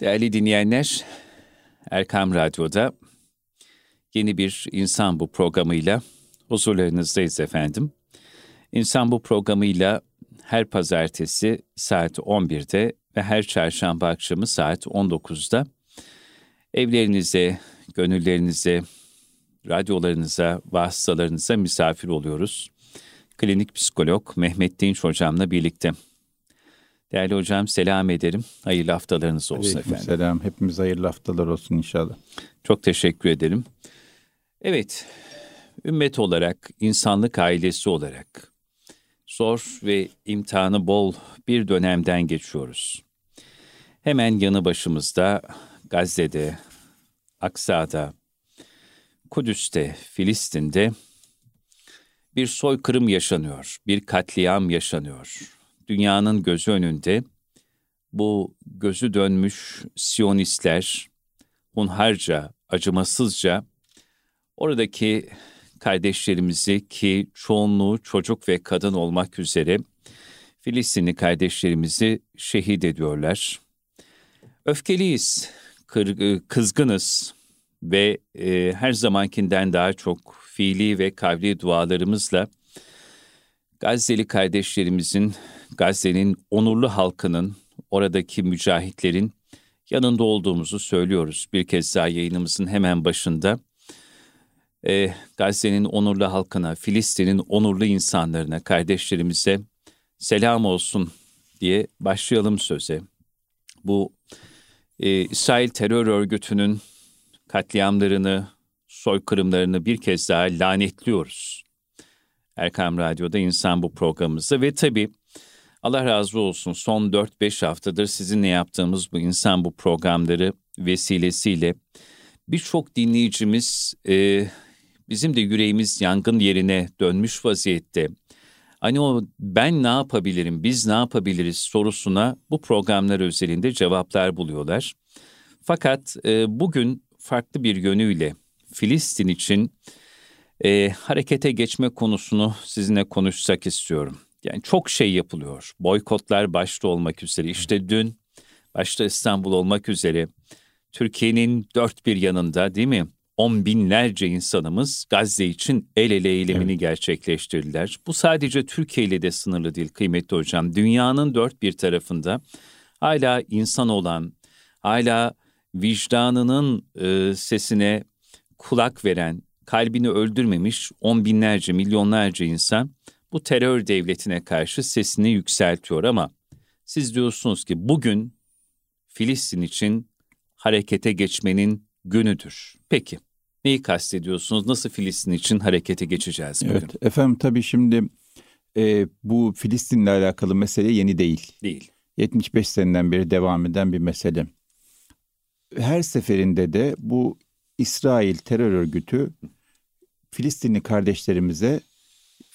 Değerli dinleyenler, Erkam Radyo'da yeni bir İnsan Bu programıyla huzurlarınızdayız efendim. İnsan Bu programıyla her pazartesi saat 11'de ve her çarşamba akşamı saat 19'da evlerinize, gönüllerinize, radyolarınıza, vasıtalarınıza misafir oluyoruz. Klinik psikolog Mehmet Dinç hocamla birlikte. Değerli hocam selam ederim. Hayırlı haftalarınız olsun Aleyküm efendim. Selam. Hepimiz hayırlı haftalar olsun inşallah. Çok teşekkür ederim. Evet, ümmet olarak, insanlık ailesi olarak zor ve imtihanı bol bir dönemden geçiyoruz. Hemen yanı başımızda Gazze'de, Aksa'da, Kudüs'te, Filistin'de bir soykırım yaşanıyor, bir katliam yaşanıyor. Dünyanın gözü önünde bu gözü dönmüş Siyonistler hunharca, acımasızca oradaki kardeşlerimizi ki çoğunluğu çocuk ve kadın olmak üzere Filistinli kardeşlerimizi şehit ediyorlar. Öfkeliyiz, kızgınız ve e, her zamankinden daha çok fiili ve kavli dualarımızla Gazze'li kardeşlerimizin, Gazze'nin onurlu halkının, oradaki mücahitlerin yanında olduğumuzu söylüyoruz. Bir kez daha yayınımızın hemen başında e, Gazze'nin onurlu halkına, Filistin'in onurlu insanlarına, kardeşlerimize selam olsun diye başlayalım söze. Bu e, İsrail terör örgütünün katliamlarını, soykırımlarını bir kez daha lanetliyoruz. Erkam Radyo'da insan bu programımızda ve tabii Allah razı olsun son 4-5 haftadır sizinle yaptığımız bu insan bu programları vesilesiyle birçok dinleyicimiz e, bizim de yüreğimiz yangın yerine dönmüş vaziyette. Hani o ben ne yapabilirim, biz ne yapabiliriz sorusuna bu programlar özelinde cevaplar buluyorlar. Fakat e, bugün farklı bir yönüyle Filistin için e, harekete geçme konusunu sizinle konuşsak istiyorum. Yani çok şey yapılıyor. Boykotlar başta olmak üzere. İşte dün başta İstanbul olmak üzere Türkiye'nin dört bir yanında değil mi? On binlerce insanımız Gazze için el ele eylemini evet. gerçekleştirdiler. Bu sadece Türkiye ile de sınırlı değil kıymetli hocam. Dünyanın dört bir tarafında hala insan olan, hala vicdanının e, sesine kulak veren, kalbini öldürmemiş on binlerce, milyonlarca insan bu terör devletine karşı sesini yükseltiyor ama siz diyorsunuz ki bugün Filistin için harekete geçmenin günüdür. Peki neyi kastediyorsunuz? Nasıl Filistin için harekete geçeceğiz bugün? Evet efendim tabii şimdi e, bu Filistin'le alakalı mesele yeni değil. Değil. 75 seneden beri devam eden bir mesele. Her seferinde de bu İsrail terör örgütü Filistinli kardeşlerimize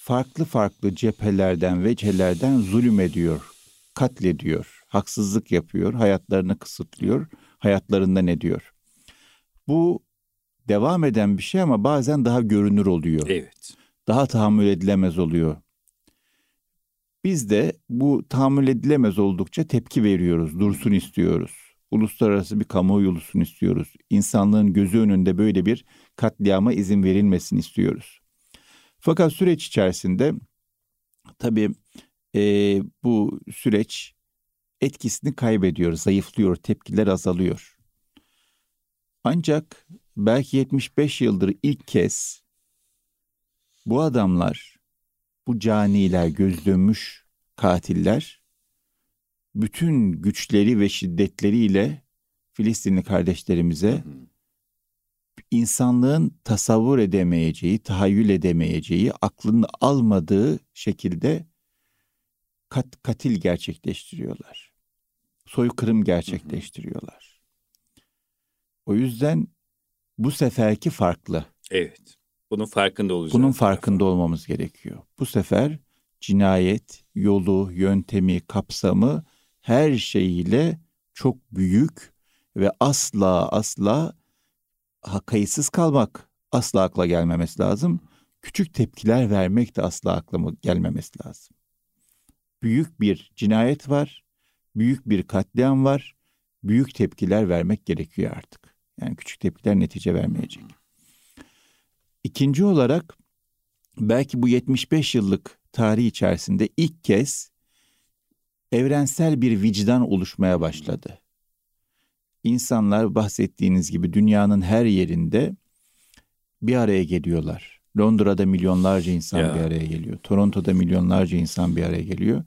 farklı farklı cephelerden, vecehelerden zulüm ediyor, katlediyor, haksızlık yapıyor, hayatlarını kısıtlıyor, hayatlarından ediyor. Bu devam eden bir şey ama bazen daha görünür oluyor. Evet. Daha tahammül edilemez oluyor. Biz de bu tahammül edilemez oldukça tepki veriyoruz, dursun istiyoruz. Uluslararası bir kamuoyu olsun istiyoruz. İnsanlığın gözü önünde böyle bir katliama izin verilmesini istiyoruz. Fakat süreç içerisinde tabii e, bu süreç etkisini kaybediyor, zayıflıyor, tepkiler azalıyor. Ancak belki 75 yıldır ilk kez bu adamlar, bu caniler, göz dönmüş katiller bütün güçleri ve şiddetleriyle Filistinli kardeşlerimize hı hı insanlığın tasavvur edemeyeceği, tahayyül edemeyeceği, aklını almadığı şekilde kat, katil gerçekleştiriyorlar. Soykırım gerçekleştiriyorlar. O yüzden bu seferki farklı. Evet. Bunun farkında olacağız. Bunun farkında olmamız gerekiyor. Bu sefer cinayet, yolu, yöntemi, kapsamı her şeyiyle çok büyük ve asla asla kayıtsız kalmak asla akla gelmemesi lazım. Küçük tepkiler vermek de asla akla gelmemesi lazım. Büyük bir cinayet var, büyük bir katliam var, büyük tepkiler vermek gerekiyor artık. Yani küçük tepkiler netice vermeyecek. İkinci olarak belki bu 75 yıllık tarih içerisinde ilk kez evrensel bir vicdan oluşmaya başladı. İnsanlar bahsettiğiniz gibi dünyanın her yerinde bir araya geliyorlar. Londra'da milyonlarca insan ya. bir araya geliyor. Toronto'da milyonlarca insan bir araya geliyor.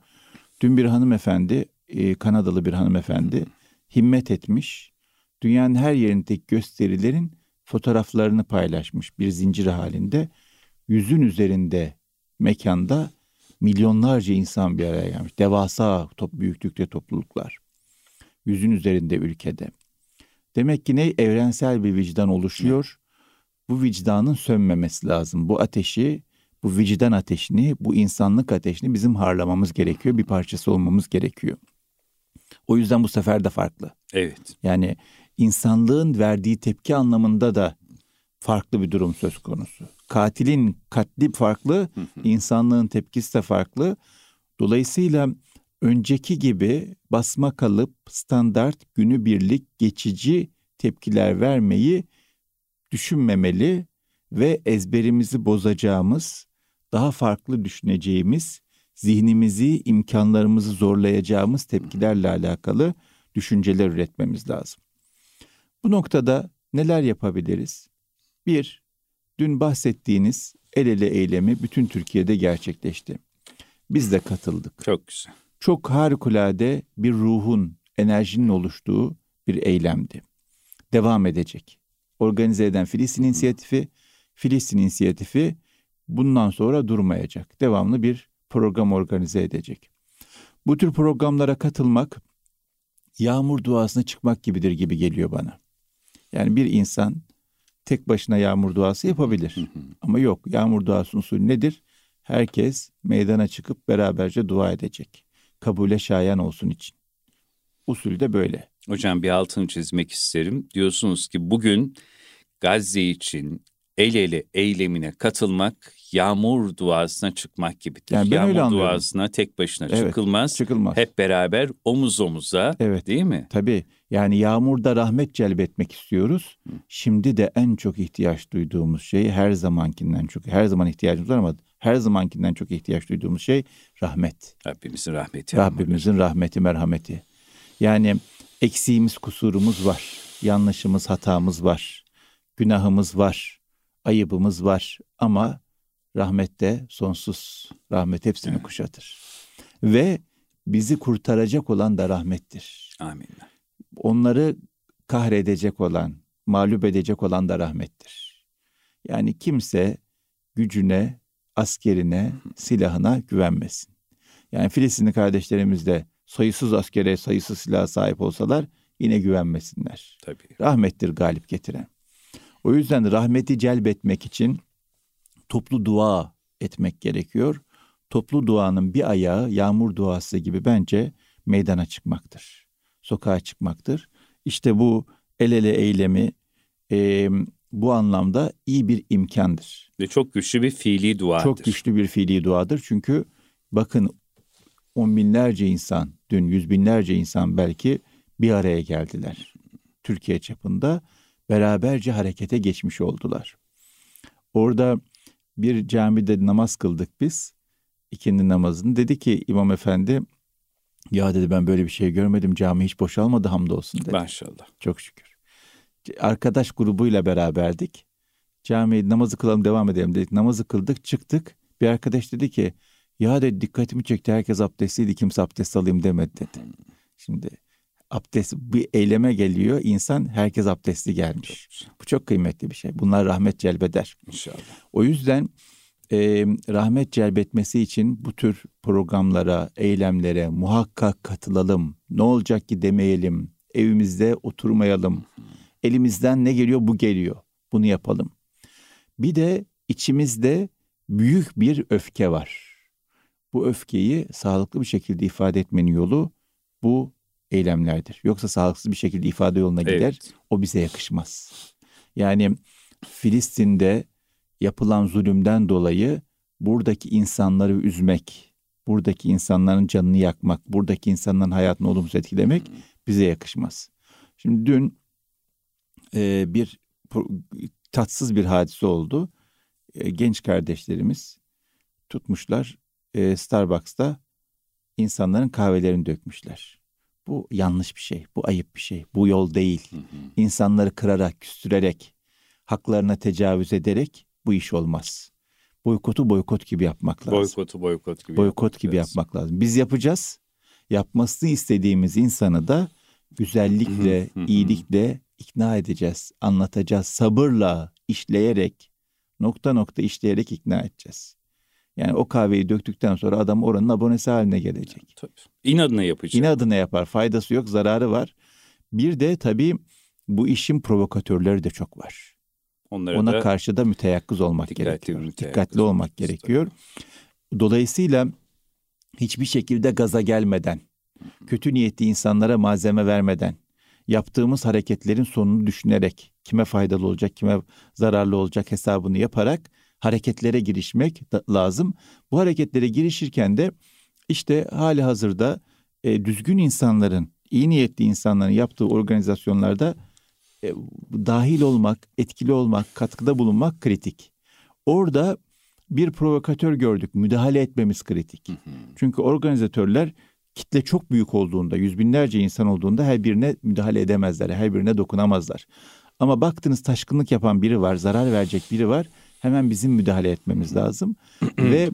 Dün bir hanımefendi, e, Kanadalı bir hanımefendi himmet etmiş. Dünyanın her yerindeki gösterilerin fotoğraflarını paylaşmış bir zincir halinde. Yüzün üzerinde mekanda milyonlarca insan bir araya gelmiş. Devasa top, büyüklükte topluluklar. Yüzün üzerinde ülkede. Demek ki ne? Evrensel bir vicdan oluşuyor. Bu vicdanın sönmemesi lazım. Bu ateşi, bu vicdan ateşini, bu insanlık ateşini bizim harlamamız gerekiyor. Bir parçası olmamız gerekiyor. O yüzden bu sefer de farklı. Evet. Yani insanlığın verdiği tepki anlamında da farklı bir durum söz konusu. Katilin katli farklı, insanlığın tepkisi de farklı. Dolayısıyla önceki gibi basma kalıp standart günübirlik geçici tepkiler vermeyi düşünmemeli ve ezberimizi bozacağımız, daha farklı düşüneceğimiz, zihnimizi, imkanlarımızı zorlayacağımız tepkilerle alakalı düşünceler üretmemiz lazım. Bu noktada neler yapabiliriz? Bir, dün bahsettiğiniz el ele eylemi bütün Türkiye'de gerçekleşti. Biz de katıldık. Çok güzel. Çok harikulade bir ruhun, enerjinin oluştuğu bir eylemdi. Devam edecek. Organize eden Filistin inisiyatifi, Filistin inisiyatifi bundan sonra durmayacak. Devamlı bir program organize edecek. Bu tür programlara katılmak yağmur duasına çıkmak gibidir gibi geliyor bana. Yani bir insan tek başına yağmur duası yapabilir. Ama yok yağmur duası usulü nedir? Herkes meydana çıkıp beraberce dua edecek. Kabule şayan olsun için. Usul de böyle. Hocam bir altını çizmek isterim. Diyorsunuz ki bugün Gazze için el ele eylemine katılmak yağmur duasına çıkmak gibidir. Yani ben yağmur öyle duasına tek başına evet, çıkılmaz. Çıkılmaz. Hep beraber omuz omuza evet, değil mi? Tabii. Yani yağmurda rahmet celbetmek istiyoruz. Hı. Şimdi de en çok ihtiyaç duyduğumuz şey her zamankinden çok her zaman ihtiyacımız var ama her zamankinden çok ihtiyaç duyduğumuz şey rahmet. Rabbimizin rahmeti. Rabbimizin rahmeti, merhameti. Yani eksiğimiz, kusurumuz var. Yanlışımız, hatamız var. Günahımız var. Ayıbımız var ama rahmet de sonsuz. Rahmet hepsini evet. kuşatır. Ve bizi kurtaracak olan da rahmettir. Amin. Onları kahredecek olan, mağlup edecek olan da rahmettir. Yani kimse gücüne, askerine, silahına güvenmesin. Yani Filistinli kardeşlerimiz de sayısız askere, sayısız silah sahip olsalar yine güvenmesinler. Tabii. Rahmettir galip getiren. O yüzden rahmeti celbetmek için toplu dua etmek gerekiyor. Toplu duanın bir ayağı yağmur duası gibi bence meydana çıkmaktır. Sokağa çıkmaktır. İşte bu el ele eylemi e, bu anlamda iyi bir imkandır. Ve çok güçlü bir fiili duadır. Çok güçlü bir fiili duadır. Çünkü bakın on binlerce insan, dün yüz binlerce insan belki bir araya geldiler. Türkiye çapında beraberce harekete geçmiş oldular. Orada bir camide namaz kıldık biz. İkindi namazını. Dedi ki İmam Efendi ya dedi ben böyle bir şey görmedim. Cami hiç boşalmadı hamdolsun dedi. Maşallah. Çok şükür. Arkadaş grubuyla beraberdik. Camiye namazı kılalım devam edelim dedik. Namazı kıldık çıktık. Bir arkadaş dedi ki ya dedi dikkatimi çekti herkes abdestliydi kimse abdest alayım demedi dedi. Şimdi abdest bir eyleme geliyor. insan herkes abdestli gelmiş. Bu çok kıymetli bir şey. Bunlar rahmet celbeder. İnşallah. O yüzden e, rahmet celbetmesi için bu tür programlara, eylemlere muhakkak katılalım. Ne olacak ki demeyelim. Evimizde oturmayalım. Elimizden ne geliyor bu geliyor. Bunu yapalım. Bir de içimizde büyük bir öfke var. Bu öfkeyi sağlıklı bir şekilde ifade etmenin yolu bu eylemlerdir. Yoksa sağlıksız bir şekilde ifade yoluna gider. Evet. O bize yakışmaz. Yani Filistin'de yapılan zulümden dolayı buradaki insanları üzmek, buradaki insanların canını yakmak, buradaki insanların hayatını olumsuz etkilemek bize yakışmaz. Şimdi dün e, bir tatsız bir hadise oldu. E, genç kardeşlerimiz tutmuşlar e, Starbucks'ta insanların kahvelerini dökmüşler. Bu yanlış bir şey, bu ayıp bir şey, bu yol değil. Hı hı. İnsanları kırarak, küstürerek, haklarına tecavüz ederek bu iş olmaz. Boykotu boykot gibi yapmak lazım. Boykotu boykot gibi. Boykot gibi lazım. yapmak lazım. Biz yapacağız. Yapmasını istediğimiz insanı da güzellikle, iyilikle ikna edeceğiz, anlatacağız. Sabırla, işleyerek, nokta nokta işleyerek ikna edeceğiz. Yani o kahveyi döktükten sonra adam oranın abonesi haline gelecek. Tabii. İnadına yapacak. İnadına yapar. Faydası yok, zararı var. Bir de tabii bu işin provokatörleri de çok var. Onlara Ona da karşı da müteyakkız olmak dikkatli gerekiyor. Müteyakkız dikkatli olmak gerekiyor. Dolayısıyla hiçbir şekilde gaza gelmeden, kötü niyetli insanlara malzeme vermeden, yaptığımız hareketlerin sonunu düşünerek, kime faydalı olacak, kime zararlı olacak hesabını yaparak hareketlere girişmek lazım. Bu hareketlere girişirken de işte hali hazırda e, düzgün insanların, iyi niyetli insanların yaptığı organizasyonlarda e, dahil olmak, etkili olmak, katkıda bulunmak kritik. Orada bir provokatör gördük, müdahale etmemiz kritik. Hı hı. Çünkü organizatörler kitle çok büyük olduğunda, yüz binlerce insan olduğunda her birine müdahale edemezler, her birine dokunamazlar. Ama baktınız taşkınlık yapan biri var, zarar verecek biri var hemen bizim müdahale etmemiz lazım. Ve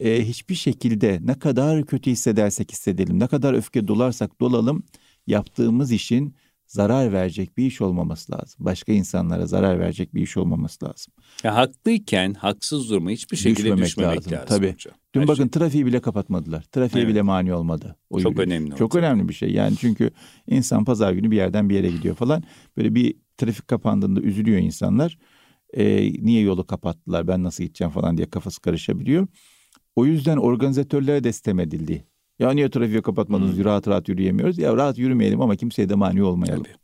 e, hiçbir şekilde ne kadar kötü hissedersek hissedelim, ne kadar öfke dolarsak dolalım yaptığımız işin zarar verecek bir iş olmaması lazım. Başka insanlara zarar verecek bir iş olmaması lazım. Ya, haklıyken haksız duruma hiçbir şekilde düşmemek, düşmemek lazım. lazım Tabii. Hocam. Dün Her bakın şey. trafiği bile kapatmadılar. Trafiğe evet. bile mani olmadı. O Çok yürüyüş. önemli. Çok olacak. önemli bir şey. Yani çünkü insan pazar günü bir yerden bir yere gidiyor falan. Böyle bir trafik kapandığında üzülüyor insanlar e, niye yolu kapattılar ben nasıl gideceğim falan diye kafası karışabiliyor. O yüzden organizatörlere de sistem edildi. Ya niye trafiği kapatmadınız hmm. rahat rahat yürüyemiyoruz. Ya rahat yürümeyelim ama kimseye de mani olmayalım. Tabii.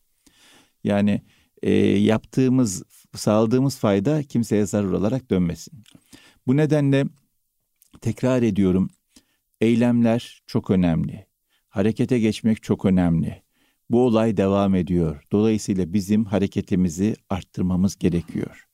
Yani e, yaptığımız, sağladığımız fayda kimseye zarar olarak dönmesin. Bu nedenle tekrar ediyorum eylemler çok önemli. Harekete geçmek çok önemli. Bu olay devam ediyor. Dolayısıyla bizim hareketimizi arttırmamız gerekiyor.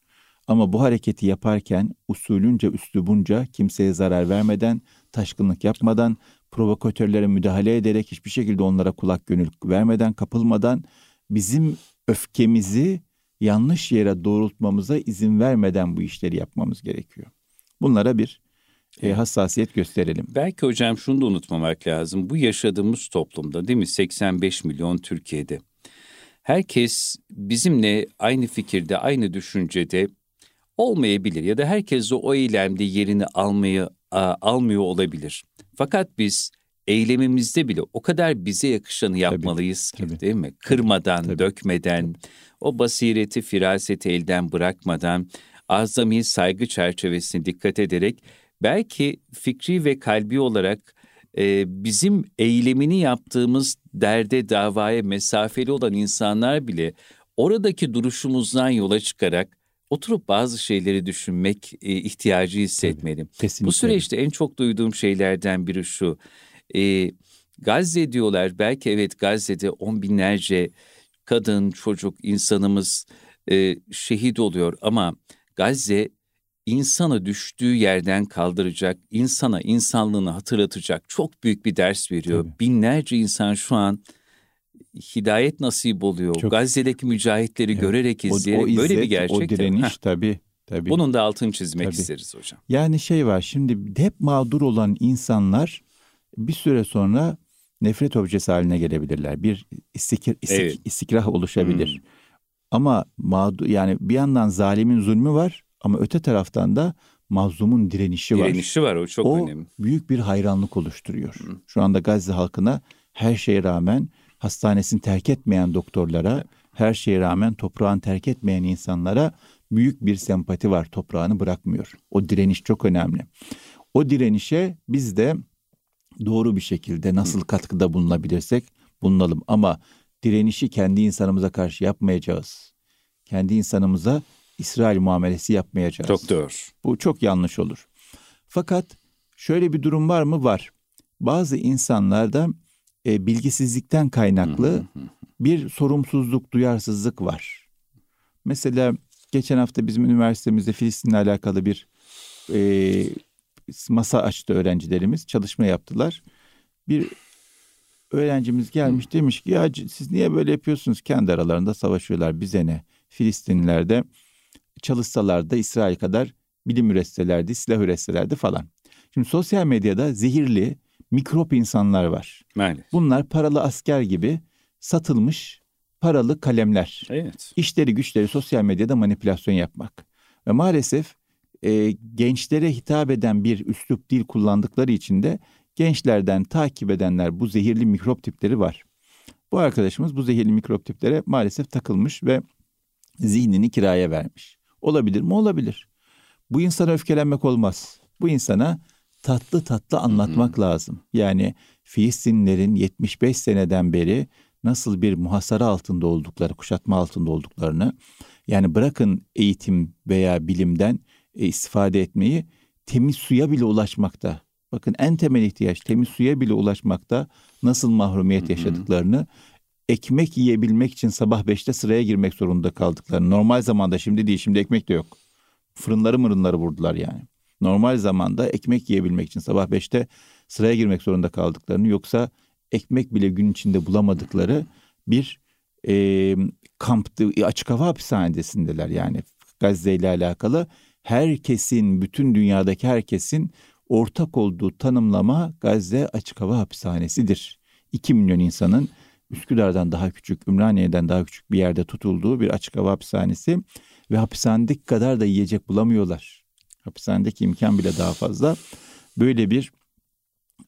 Ama bu hareketi yaparken usulünce, üslubunca kimseye zarar vermeden, taşkınlık yapmadan, provokatörlere müdahale ederek hiçbir şekilde onlara kulak gönül vermeden, kapılmadan bizim öfkemizi yanlış yere doğrultmamıza izin vermeden bu işleri yapmamız gerekiyor. Bunlara bir e, hassasiyet gösterelim. Belki hocam şunu da unutmamak lazım. Bu yaşadığımız toplumda değil mi 85 milyon Türkiye'de. Herkes bizimle aynı fikirde, aynı düşüncede olmayabilir ya da herkes de o eylemde yerini almayı a, almıyor olabilir. Fakat biz eylemimizde bile o kadar bize yakışanı yapmalıyız tabii, ki tabii. değil mi? Kırmadan, tabii, dökmeden, tabii. o basireti, firaseti elden bırakmadan, azami saygı çerçevesine dikkat ederek belki fikri ve kalbi olarak e, bizim eylemini yaptığımız derde, davaya mesafeli olan insanlar bile oradaki duruşumuzdan yola çıkarak oturup bazı şeyleri düşünmek e, ihtiyacı hissetmedim. Kesinlikle. Bu süreçte en çok duyduğum şeylerden biri şu. E, Gazze diyorlar belki evet Gazze'de on binlerce kadın, çocuk, insanımız e, şehit oluyor ama Gazze insanı düştüğü yerden kaldıracak, insana insanlığını hatırlatacak çok büyük bir ders veriyor. Tabii. Binlerce insan şu an hidayet nasip oluyor. Çok, Gazze'deki mücahitleri evet. görerek izleyerek o, o izzet, böyle bir gerçek. O direniş tabii. Tabii. Bunun da altını çizmek tabii. isteriz hocam. Yani şey var şimdi hep mağdur olan insanlar bir süre sonra nefret objesi haline gelebilirler. Bir istikir, istik, evet. istikrah oluşabilir. Hmm. Ama mağdur yani bir yandan zalimin zulmü var ama öte taraftan da mazlumun direnişi var. Direnişi var o çok o önemli. büyük bir hayranlık oluşturuyor. Hmm. Şu anda Gazze halkına her şeye rağmen hastanesini terk etmeyen doktorlara, her şeye rağmen toprağını terk etmeyen insanlara büyük bir sempati var. Toprağını bırakmıyor. O direniş çok önemli. O direnişe biz de doğru bir şekilde nasıl katkıda bulunabilirsek bulunalım. Ama direnişi kendi insanımıza karşı yapmayacağız. Kendi insanımıza İsrail muamelesi yapmayacağız. Çok doğru. Bu çok yanlış olur. Fakat şöyle bir durum var mı? Var. Bazı insanlarda e, bilgisizlikten kaynaklı bir sorumsuzluk, duyarsızlık var. Mesela geçen hafta bizim üniversitemizde Filistin'le alakalı bir e, masa açtı öğrencilerimiz. Çalışma yaptılar. Bir öğrencimiz gelmiş demiş ki ya siz niye böyle yapıyorsunuz? Kendi aralarında savaşıyorlar bize ne? Filistinliler de çalışsalar da İsrail kadar bilim üretselerdi, silah üretselerdi falan. Şimdi sosyal medyada zehirli mikrop insanlar var. Maalesef. Bunlar paralı asker gibi satılmış paralı kalemler. Evet. İşleri güçleri sosyal medyada manipülasyon yapmak. Ve maalesef e, gençlere hitap eden bir üslup dil kullandıkları için de gençlerden takip edenler bu zehirli mikrop tipleri var. Bu arkadaşımız bu zehirli mikrop tiplere maalesef takılmış ve zihnini kiraya vermiş. Olabilir mi? Olabilir. Bu insana öfkelenmek olmaz. Bu insana tatlı tatlı anlatmak hı hı. lazım. Yani Filistinlilerin 75 seneden beri nasıl bir muhasara altında oldukları, kuşatma altında olduklarını, yani bırakın eğitim veya bilimden e, istifade etmeyi, temiz suya bile ulaşmakta. Bakın en temel ihtiyaç temiz suya bile ulaşmakta nasıl mahrumiyet yaşadıklarını, ekmek yiyebilmek için sabah beşte sıraya girmek zorunda kaldıklarını, normal zamanda şimdi değil, şimdi ekmek de yok. Fırınları mırınları vurdular yani. Normal zamanda ekmek yiyebilmek için sabah beşte sıraya girmek zorunda kaldıklarını, yoksa ekmek bile gün içinde bulamadıkları bir e, kamptı, açık hava hapishanesindeler yani Gazze ile alakalı. Herkesin, bütün dünyadaki herkesin ortak olduğu tanımlama Gazze açık hava hapishanesidir. 2 milyon insanın Üsküdar'dan daha küçük, Ümraniye'den daha küçük bir yerde tutulduğu bir açık hava hapishanesi ve hapishanedeki kadar da yiyecek bulamıyorlar. Hapishanedeki imkan bile daha fazla. Böyle bir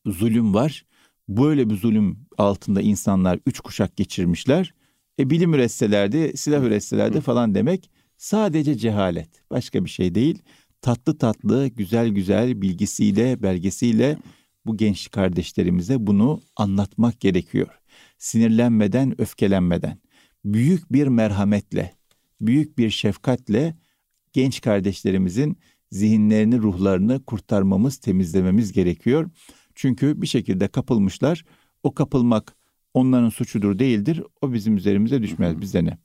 zulüm var böyle bir zulüm altında insanlar üç kuşak geçirmişler. E bilim üretselerdi, silah üretselerdi falan demek sadece cehalet. Başka bir şey değil. Tatlı tatlı, güzel güzel bilgisiyle, belgesiyle bu genç kardeşlerimize bunu anlatmak gerekiyor. Sinirlenmeden, öfkelenmeden, büyük bir merhametle, büyük bir şefkatle genç kardeşlerimizin zihinlerini, ruhlarını kurtarmamız, temizlememiz gerekiyor. Çünkü bir şekilde kapılmışlar. O kapılmak onların suçudur değildir. O bizim üzerimize düşmez. Bize ne?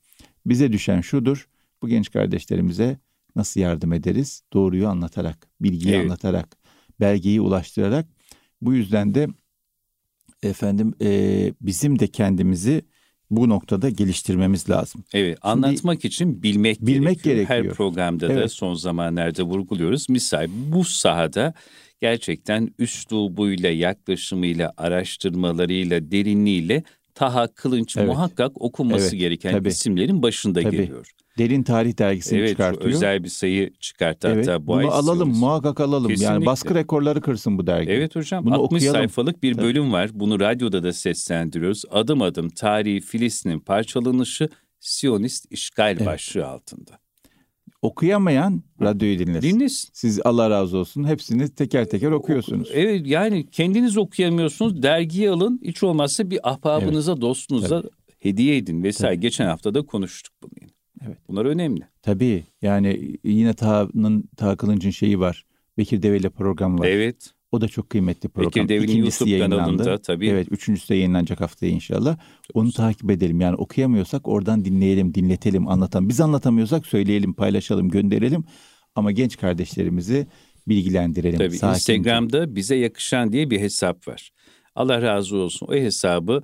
Bize düşen şudur. Bu genç kardeşlerimize nasıl yardım ederiz? Doğruyu anlatarak, bilgiyi evet. anlatarak, belgeyi ulaştırarak. Bu yüzden de efendim e, bizim de kendimizi bu noktada geliştirmemiz lazım. Evet, Şimdi, anlatmak için bilmek, bilmek gerekiyor. gerekiyor. Her programda evet. da son zamanlarda vurguluyoruz. Misal bu sahada gerçekten üslubuyla, yaklaşımıyla, araştırmalarıyla, derinliğiyle Taha Kılınç evet. muhakkak okunması evet, gereken tabii. isimlerin başında tabii. geliyor. Derin Tarih Dergisi'ni evet, çıkartıyor. Evet özel bir sayı çıkarttı evet, hatta bu bunu alalım muhakkak alalım. Kesinlikle. Yani baskı rekorları kırsın bu dergi. Evet hocam bunu 60 okuyalım. sayfalık bir bölüm var. Bunu radyoda da seslendiriyoruz. Adım adım tarihi Filistin'in parçalanışı Siyonist işgal evet. başlığı altında. Okuyamayan radyoyu dinlesin. Dinlesin. Siz Allah razı olsun hepsini teker teker okuyorsunuz. Evet yani kendiniz okuyamıyorsunuz. Dergiyi alın. Hiç olmazsa bir ahbabınıza, evet. dostunuza Tabii. hediye edin vesaire. Tabii. Geçen hafta da konuştuk bunu. Evet. Bunlar önemli. Tabii yani yine Taha'nın Taha Kılınç'ın şeyi var. Bekir Deve ile program var. Evet. O da çok kıymetli program. Bekir Deve'nin YouTube kanalında tabii. Evet üçüncüsü de yayınlanacak haftaya inşallah. Çok Onu güzel. takip edelim. Yani okuyamıyorsak oradan dinleyelim, dinletelim, anlatalım. Biz anlatamıyorsak söyleyelim, paylaşalım, gönderelim. Ama genç kardeşlerimizi bilgilendirelim. Tabii sakince. Instagram'da bize yakışan diye bir hesap var. Allah razı olsun. O hesabı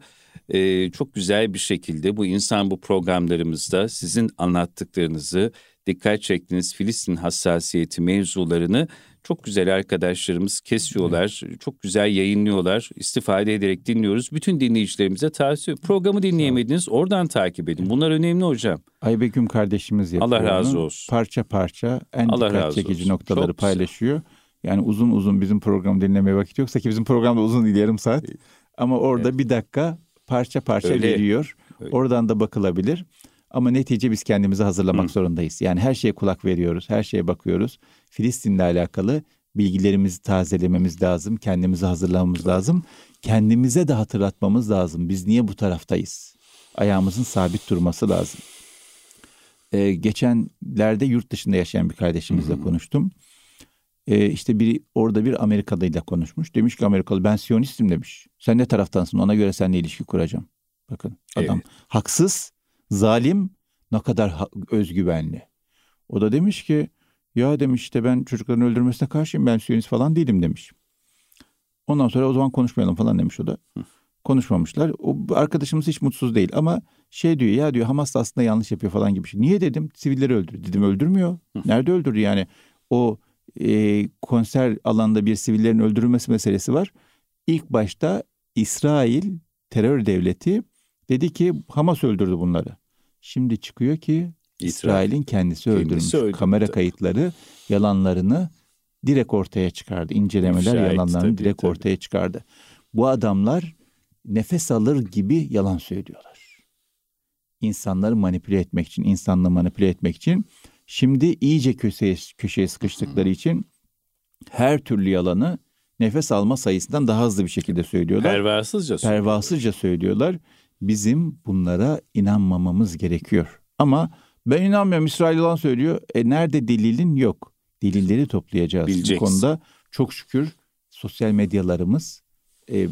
e, çok güzel bir şekilde bu insan bu programlarımızda sizin anlattıklarınızı dikkat çektiğiniz Filistin hassasiyeti mevzularını çok güzel arkadaşlarımız kesiyorlar. Evet. Çok güzel yayınlıyorlar. İstifade ederek dinliyoruz. Bütün dinleyicilerimize tavsiye Programı dinleyemediniz oradan takip edin. Bunlar önemli hocam. Aybegüm kardeşimiz yapıyor. Allah razı olsun. Parça parça en Allah dikkat çekici olsun. noktaları çok paylaşıyor. Yani uzun uzun bizim programı dinlemeye vakit yoksa ki bizim programda uzun değil yarım saat. Ama orada evet. bir dakika parça parça Öyle. veriyor. Öyle. Oradan da bakılabilir. Ama netice biz kendimizi hazırlamak Hı. zorundayız. Yani her şeye kulak veriyoruz, her şeye bakıyoruz. Filistin'le alakalı bilgilerimizi tazelememiz lazım, kendimizi hazırlamamız lazım. Kendimize de hatırlatmamız lazım. Biz niye bu taraftayız? Ayağımızın sabit durması lazım. Ee, geçenlerde yurt dışında yaşayan bir kardeşimizle Hı. konuştum. Ee, işte biri orada bir Amerikalıyla konuşmuş. Demiş ki Amerikalı ben Siyonistim demiş. Sen ne taraftansın ona göre seninle ilişki kuracağım. Bakın adam Evet. haksız, zalim, ne kadar ha- özgüvenli. O da demiş ki ya demiş işte ben çocukların öldürmesine karşıyım ben Siyonist falan değilim demiş. Ondan sonra o zaman konuşmayalım falan demiş o da. Konuşmamışlar. O arkadaşımız hiç mutsuz değil ama şey diyor ya diyor Hamas da aslında yanlış yapıyor falan gibi şey. Niye dedim? Sivilleri öldürüyor. Dedim öldürmüyor. Nerede öldürdü yani? O e, konser alanında bir sivillerin öldürülmesi meselesi var. İlk başta İsrail terör devleti dedi ki Hamas öldürdü bunları. Şimdi çıkıyor ki İsrail'in kendisi, Kendisi öldürmüş. öldürdü. Kamera kayıtları yalanlarını direkt ortaya çıkardı. İncelemeler etti yalanlarını tabii, direkt tabii. ortaya çıkardı. Bu adamlar nefes alır gibi yalan söylüyorlar. İnsanları manipüle etmek için, insanlığı manipüle etmek için. Şimdi iyice köşeye, köşeye sıkıştıkları için her türlü yalanı nefes alma sayısından daha hızlı bir şekilde söylüyorlar. Pervasızca söylüyor. Pervasızca söylüyorlar. Bizim bunlara inanmamamız gerekiyor. Ama ben inanmıyorum İsrail yalan söylüyor. E nerede delilin yok. Delilleri toplayacağız. Bileceksin. Bu konuda çok şükür sosyal medyalarımız e,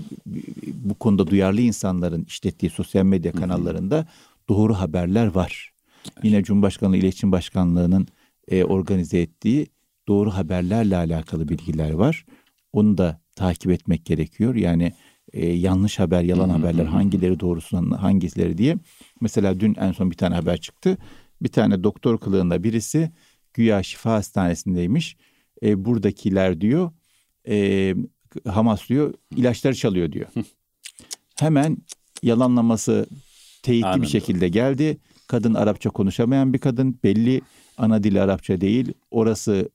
bu konuda duyarlı insanların işlettiği sosyal medya kanallarında doğru haberler var. Yine Cumhurbaşkanlığı İletişim Başkanlığı'nın e, organize ettiği doğru haberlerle alakalı bilgiler var. Onu da takip etmek gerekiyor. Yani e, yanlış haber, yalan haberler hangileri doğrusu, hangileri diye. Mesela dün en son bir tane haber çıktı. Bir tane doktor kılığında birisi güya şifa hastanesindeymiş. E, buradakiler diyor e, Hamas diyor ilaçları çalıyor diyor. Hemen yalanlaması teyitli Anladım. bir şekilde geldi. Kadın Arapça konuşamayan bir kadın. Belli ana dili Arapça değil. Orası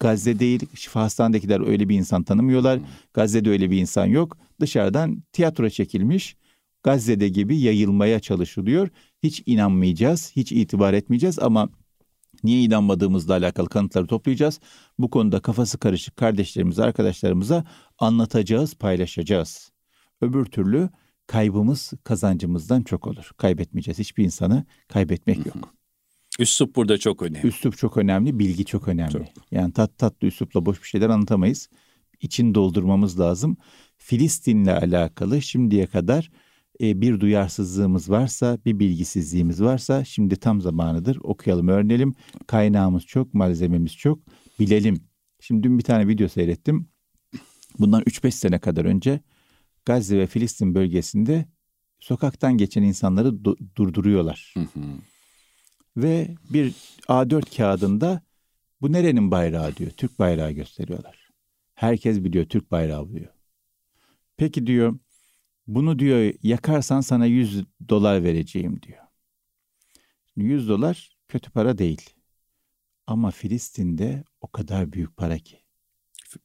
Gazze değil. Şifa hastanedekiler öyle bir insan tanımıyorlar. Gazze'de öyle bir insan yok. Dışarıdan tiyatro çekilmiş. Gazze'de gibi yayılmaya çalışılıyor. Hiç inanmayacağız, hiç itibar etmeyeceğiz ama niye inanmadığımızla alakalı kanıtları toplayacağız. Bu konuda kafası karışık kardeşlerimize, arkadaşlarımıza anlatacağız, paylaşacağız. Öbür türlü kaybımız kazancımızdan çok olur. Kaybetmeyeceğiz. Hiçbir insanı kaybetmek yok. Üslup burada çok önemli. Üslup çok önemli, bilgi çok önemli. Çok. Yani tat tatlı üslupla boş bir şeyler anlatamayız. İçini doldurmamız lazım. Filistin'le alakalı şimdiye kadar e, bir duyarsızlığımız varsa, bir bilgisizliğimiz varsa şimdi tam zamanıdır. Okuyalım, öğrenelim. Kaynağımız çok, malzememiz çok. Bilelim. Şimdi dün bir tane video seyrettim. Bundan 3-5 sene kadar önce Gazze ve Filistin bölgesinde sokaktan geçen insanları du- durduruyorlar. Hı hı. Ve bir A4 kağıdında bu nerenin bayrağı diyor. Türk bayrağı gösteriyorlar. Herkes biliyor Türk bayrağı diyor. Peki diyor bunu diyor yakarsan sana 100 dolar vereceğim diyor. 100 dolar kötü para değil. Ama Filistin'de o kadar büyük para ki.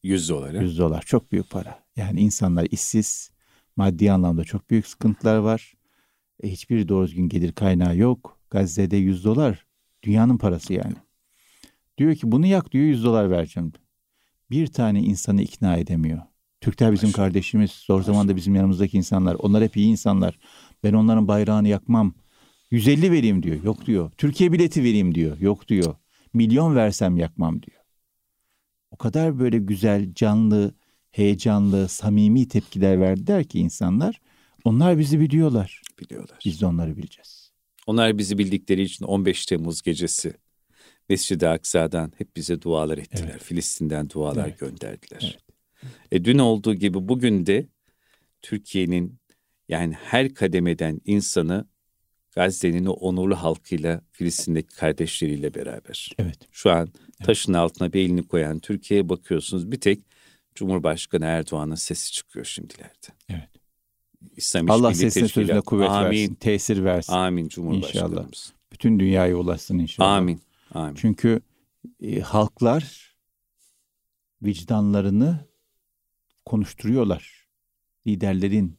100 dolara. 100 dolar çok büyük para. Yani insanlar işsiz, maddi anlamda çok büyük sıkıntılar var. E, hiçbir doğru düzgün gelir kaynağı yok. Gazze'de 100 dolar dünyanın parası yani. Diyor ki bunu yak diyor 100 dolar vereceğim. Bir tane insanı ikna edemiyor. Türkler bizim Maşallah. kardeşimiz. Zor zamanda bizim yanımızdaki insanlar. Onlar hep iyi insanlar. Ben onların bayrağını yakmam. 150 vereyim diyor. Yok diyor. Türkiye bileti vereyim diyor. Yok diyor. Milyon versem yakmam diyor. O kadar böyle güzel, canlı, heyecanlı, samimi tepkiler verdiler ki insanlar. Onlar bizi biliyorlar. biliyorlar. Biz de onları bileceğiz. Onlar bizi bildikleri için 15 Temmuz gecesi Mescid-i Aksa'dan hep bize dualar ettiler. Filistin'den dualar Evet. gönderdiler. Evet. E, dün olduğu gibi bugün de Türkiye'nin yani her kademeden insanı Gazze'nin o onurlu halkıyla Filistin'deki kardeşleriyle beraber. Evet. Şu an taşın altına bir elini koyan Türkiye'ye bakıyorsunuz bir tek Cumhurbaşkanı Erdoğan'ın sesi çıkıyor şimdilerde. Evet. İslam Allah sesine sözüne kuvvet Amin. versin, tesir versin. Amin Cumhurbaşkanımız. Bütün dünyaya ulaşsın inşallah. Amin. Amin. Çünkü e, halklar vicdanlarını konuşturuyorlar. Liderlerin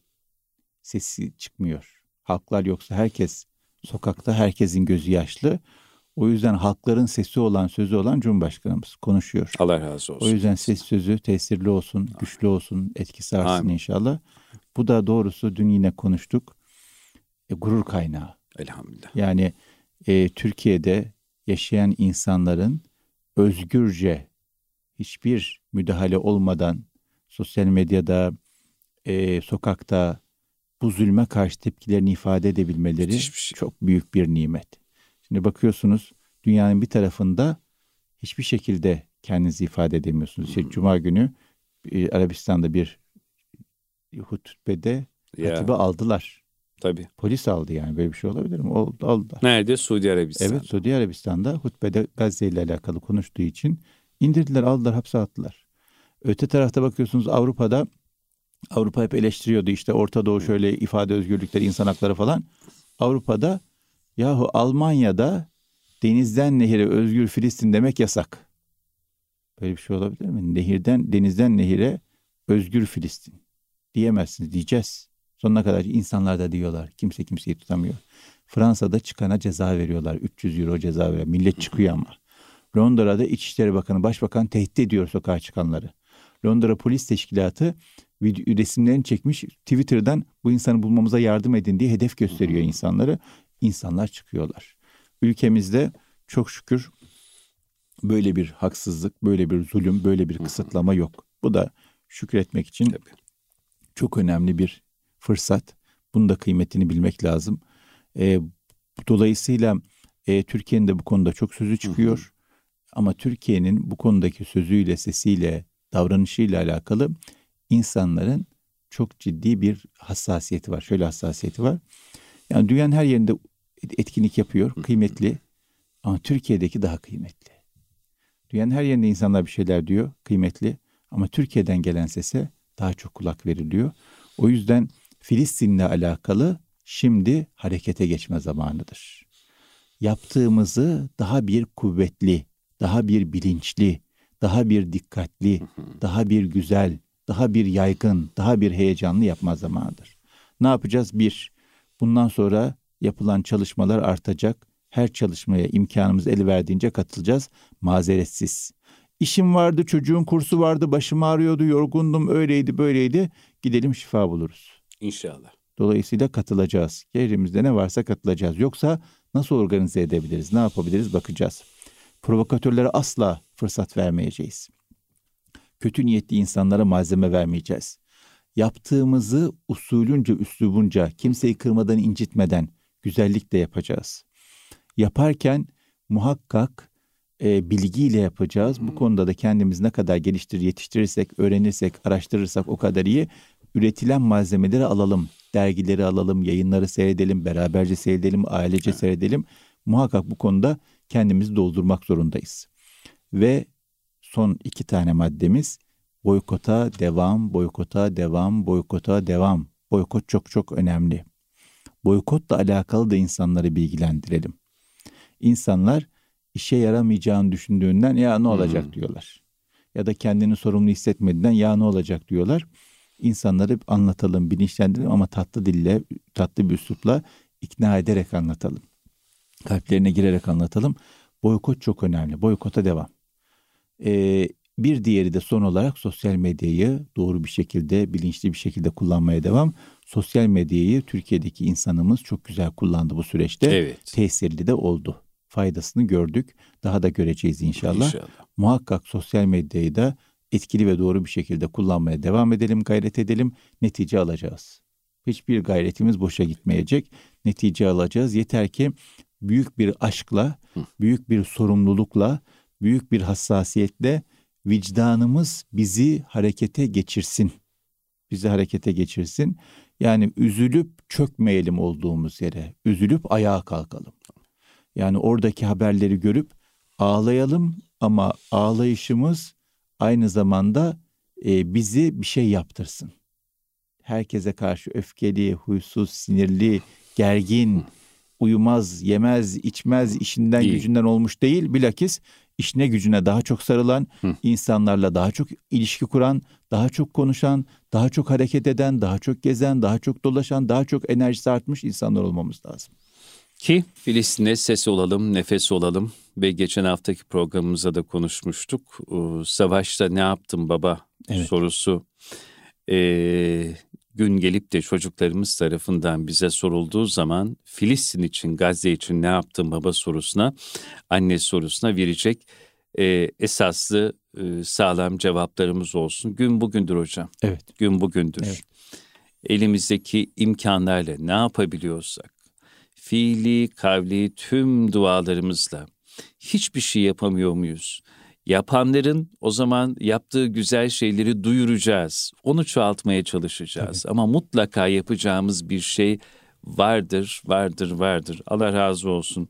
sesi çıkmıyor. Halklar yoksa herkes sokakta, herkesin gözü yaşlı. O yüzden halkların sesi olan, sözü olan Cumhurbaşkanımız konuşuyor. Allah razı olsun. O yüzden ses sözü tesirli olsun, güçlü olsun, etkisi artsın Amin. inşallah. Bu da doğrusu dün yine konuştuk. E, gurur kaynağı. Elhamdülillah. Yani e, Türkiye'de yaşayan insanların özgürce hiçbir müdahale olmadan sosyal medyada, e, sokakta bu zulme karşı tepkilerini ifade edebilmeleri şey. çok büyük bir nimet. Şimdi bakıyorsunuz dünyanın bir tarafında hiçbir şekilde kendinizi ifade edemiyorsunuz. İşte Cuma günü e, Arabistan'da bir hutbede Ya, hatibi aldılar. tabii. Polis aldı yani böyle bir şey olabilir mi? Oldu, aldılar. Nerede? Suudi Arabistan. Evet Suudi Arabistan'da hutbede Gazze ile alakalı konuştuğu için indirdiler aldılar hapse attılar. Öte tarafta bakıyorsunuz Avrupa'da Avrupa hep eleştiriyordu işte Orta Doğu şöyle ifade özgürlükleri insan hakları falan. Avrupa'da yahu Almanya'da denizden nehire özgür Filistin demek yasak. Böyle bir şey olabilir mi? Nehirden denizden nehire özgür Filistin diyemezsiniz diyeceğiz. Sonuna kadar insanlar da diyorlar. Kimse kimseyi tutamıyor. Fransa'da çıkana ceza veriyorlar. 300 euro ceza veriyor. Millet çıkıyor ama. Londra'da İçişleri Bakanı, Başbakan tehdit ediyor sokağa çıkanları. Londra Polis Teşkilatı resimlerini çekmiş. Twitter'dan bu insanı bulmamıza yardım edin diye hedef gösteriyor insanları. İnsanlar çıkıyorlar. Ülkemizde çok şükür böyle bir haksızlık, böyle bir zulüm, böyle bir kısıtlama yok. Bu da şükretmek için Tabii. çok önemli bir fırsat. Bunun da kıymetini bilmek lazım. E, dolayısıyla e, Türkiye'nin de bu konuda çok sözü çıkıyor. Ama Türkiye'nin bu konudaki sözüyle, sesiyle, davranışıyla alakalı insanların çok ciddi bir hassasiyeti var. Şöyle hassasiyeti var. Yani dünyanın her yerinde etkinlik yapıyor, kıymetli. Ama Türkiye'deki daha kıymetli. Dünyanın her yerinde insanlar bir şeyler diyor, kıymetli. Ama Türkiye'den gelen sese daha çok kulak veriliyor. O yüzden Filistin'le alakalı şimdi harekete geçme zamanıdır. Yaptığımızı daha bir kuvvetli, daha bir bilinçli, daha bir dikkatli, daha bir güzel, daha bir yaygın, daha bir heyecanlı yapma zamanıdır. Ne yapacağız? Bir, bundan sonra yapılan çalışmalar artacak. Her çalışmaya imkanımız el verdiğince katılacağız. Mazeretsiz. İşim vardı, çocuğun kursu vardı, başım ağrıyordu, yorgundum, öyleydi, böyleydi. Gidelim şifa buluruz. İnşallah. Dolayısıyla katılacağız. Yerimizde ne varsa katılacağız. Yoksa nasıl organize edebiliriz, ne yapabiliriz bakacağız. Provokatörlere asla fırsat vermeyeceğiz. Kötü niyetli insanlara malzeme vermeyeceğiz. Yaptığımızı usulünce, üslubunca, kimseyi kırmadan, incitmeden güzellikle yapacağız. Yaparken muhakkak e, bilgiyle yapacağız. Bu konuda da kendimizi ne kadar geliştirir, yetiştirirsek, öğrenirsek, araştırırsak o kadar iyi. Üretilen malzemeleri alalım, dergileri alalım, yayınları seyredelim, beraberce seyredelim, ailece seyredelim. Muhakkak bu konuda kendimizi doldurmak zorundayız. Ve son iki tane maddemiz boykota devam, boykota devam, boykota devam. Boykot çok çok önemli. Boykotla alakalı da insanları bilgilendirelim. İnsanlar işe yaramayacağını düşündüğünden ya ne olacak Hmm. diyorlar. Ya da kendini sorumlu hissetmediğinden ya ne olacak diyorlar. İnsanları anlatalım, bilinçlendirelim ama tatlı dille, tatlı bir üslupla ikna ederek anlatalım. Kalplerine girerek anlatalım. Boykot çok önemli. Boykota devam. Ee, bir diğeri de son olarak sosyal medyayı doğru bir şekilde, bilinçli bir şekilde kullanmaya devam. Sosyal medyayı Türkiye'deki insanımız çok güzel kullandı bu süreçte. Evet. Tesirli de oldu. Faydasını gördük. Daha da göreceğiz inşallah. İnşallah. Muhakkak sosyal medyayı da etkili ve doğru bir şekilde kullanmaya devam edelim, gayret edelim. Netice alacağız. Hiçbir gayretimiz boşa gitmeyecek. Netice alacağız. Yeter ki büyük bir aşkla, büyük bir sorumlulukla, büyük bir hassasiyetle vicdanımız bizi harekete geçirsin. Bizi harekete geçirsin. Yani üzülüp çökmeyelim olduğumuz yere. Üzülüp ayağa kalkalım. Yani oradaki haberleri görüp ağlayalım ama ağlayışımız aynı zamanda e, bizi bir şey yaptırsın. Herkese karşı öfkeli, huysuz, sinirli, gergin, uyumaz, yemez, içmez, işinden Değil. gücünden olmuş değil. Bilakis işine gücüne daha çok sarılan, Hı. insanlarla daha çok ilişki kuran, daha çok konuşan, daha çok hareket eden, daha çok gezen, daha çok dolaşan, daha çok enerjisi artmış insanlar olmamız lazım. Ki Filistin'e ses olalım, nefes olalım ve geçen haftaki programımızda da konuşmuştuk. Ee, Savaşta ne yaptın baba Evet. sorusu ee, gün gelip de çocuklarımız tarafından bize sorulduğu zaman Filistin için, Gazze için ne yaptın baba sorusuna, anne sorusuna verecek ee, esaslı e, sağlam cevaplarımız olsun. Gün bugündür hocam. Evet. Gün bugündür. Evet. elimizdeki imkanlarla ne yapabiliyorsak, fiili, kavli tüm dualarımızla hiçbir şey yapamıyor muyuz? Yapanların o zaman yaptığı güzel şeyleri duyuracağız. Onu çoğaltmaya çalışacağız. Tabii. Ama mutlaka yapacağımız bir şey vardır, vardır, vardır. Allah razı olsun.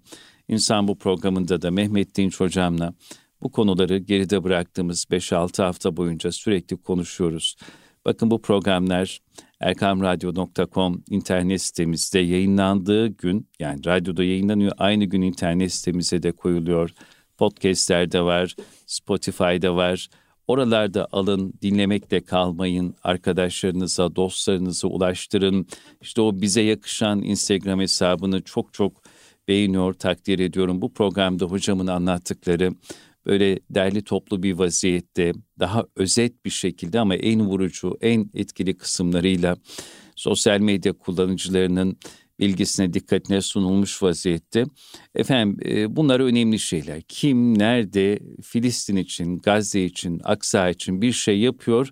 İnsan bu programında da Mehmet Dinç hocamla bu konuları geride bıraktığımız 5-6 hafta boyunca sürekli konuşuyoruz. Bakın bu programlar erkamradyo.com internet sitemizde yayınlandığı gün yani radyoda yayınlanıyor aynı gün internet sitemize de koyuluyor. Podcast'lerde var, Spotify'da var. Oralarda alın, dinlemekle kalmayın. Arkadaşlarınıza, dostlarınıza ulaştırın. İşte o bize yakışan Instagram hesabını çok çok beğeniyor, takdir ediyorum. Bu programda hocamın anlattıkları böyle derli toplu bir vaziyette daha özet bir şekilde ama en vurucu, en etkili kısımlarıyla sosyal medya kullanıcılarının bilgisine, dikkatine sunulmuş vaziyette. Efendim e, bunlar önemli şeyler. Kim, nerede, Filistin için, Gazze için, Aksa için bir şey yapıyor,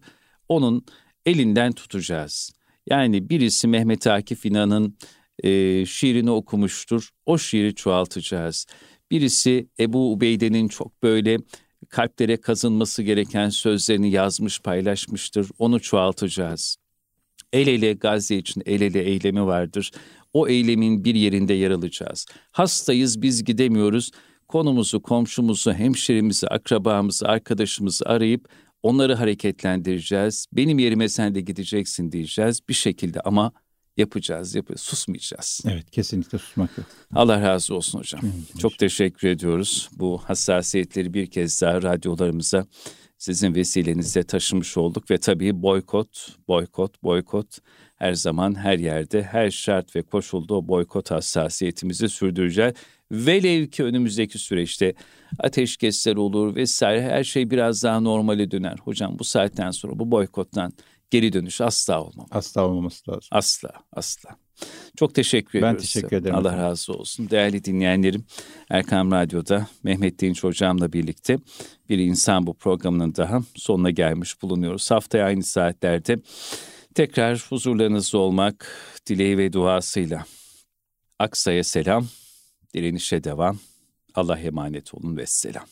onun elinden tutacağız. Yani birisi Mehmet Akif İnan'ın e, şiirini okumuştur. O şiiri çoğaltacağız. Birisi Ebu Ubeyde'nin çok böyle kalplere kazınması gereken sözlerini yazmış, paylaşmıştır. Onu çoğaltacağız. El ele Gazze için el ele eylemi vardır. O eylemin bir yerinde yer alacağız. Hastayız biz gidemiyoruz. Konumuzu, komşumuzu, hemşerimizi, akrabamızı, arkadaşımızı arayıp onları hareketlendireceğiz. Benim yerime sen de gideceksin diyeceğiz bir şekilde ama yapacağız, yap susmayacağız. Evet, kesinlikle susmak yok. Allah razı olsun hocam. Evet, Çok teşekkür ediyoruz. Bu hassasiyetleri bir kez daha radyolarımıza sizin vesilenizle taşımış olduk ve tabii boykot, boykot, boykot her zaman her yerde, her şart ve koşulda o boykot hassasiyetimizi sürdüreceğiz. Velev ki önümüzdeki süreçte ateşkesler olur vesaire her şey biraz daha normale döner. Hocam bu saatten sonra bu boykottan geri dönüş asla olmamalı. Asla olmaması lazım. Asla, asla. Çok teşekkür ediyorum. Ben teşekkür ederim. Allah razı olsun. Değerli dinleyenlerim, Erkam Radyo'da Mehmet Dinç Hocam'la birlikte bir insan bu programının daha sonuna gelmiş bulunuyoruz. Haftaya aynı saatlerde tekrar huzurlarınızda olmak dileği ve duasıyla. Aksa'ya selam, direnişe devam. Allah emanet olun ve selam.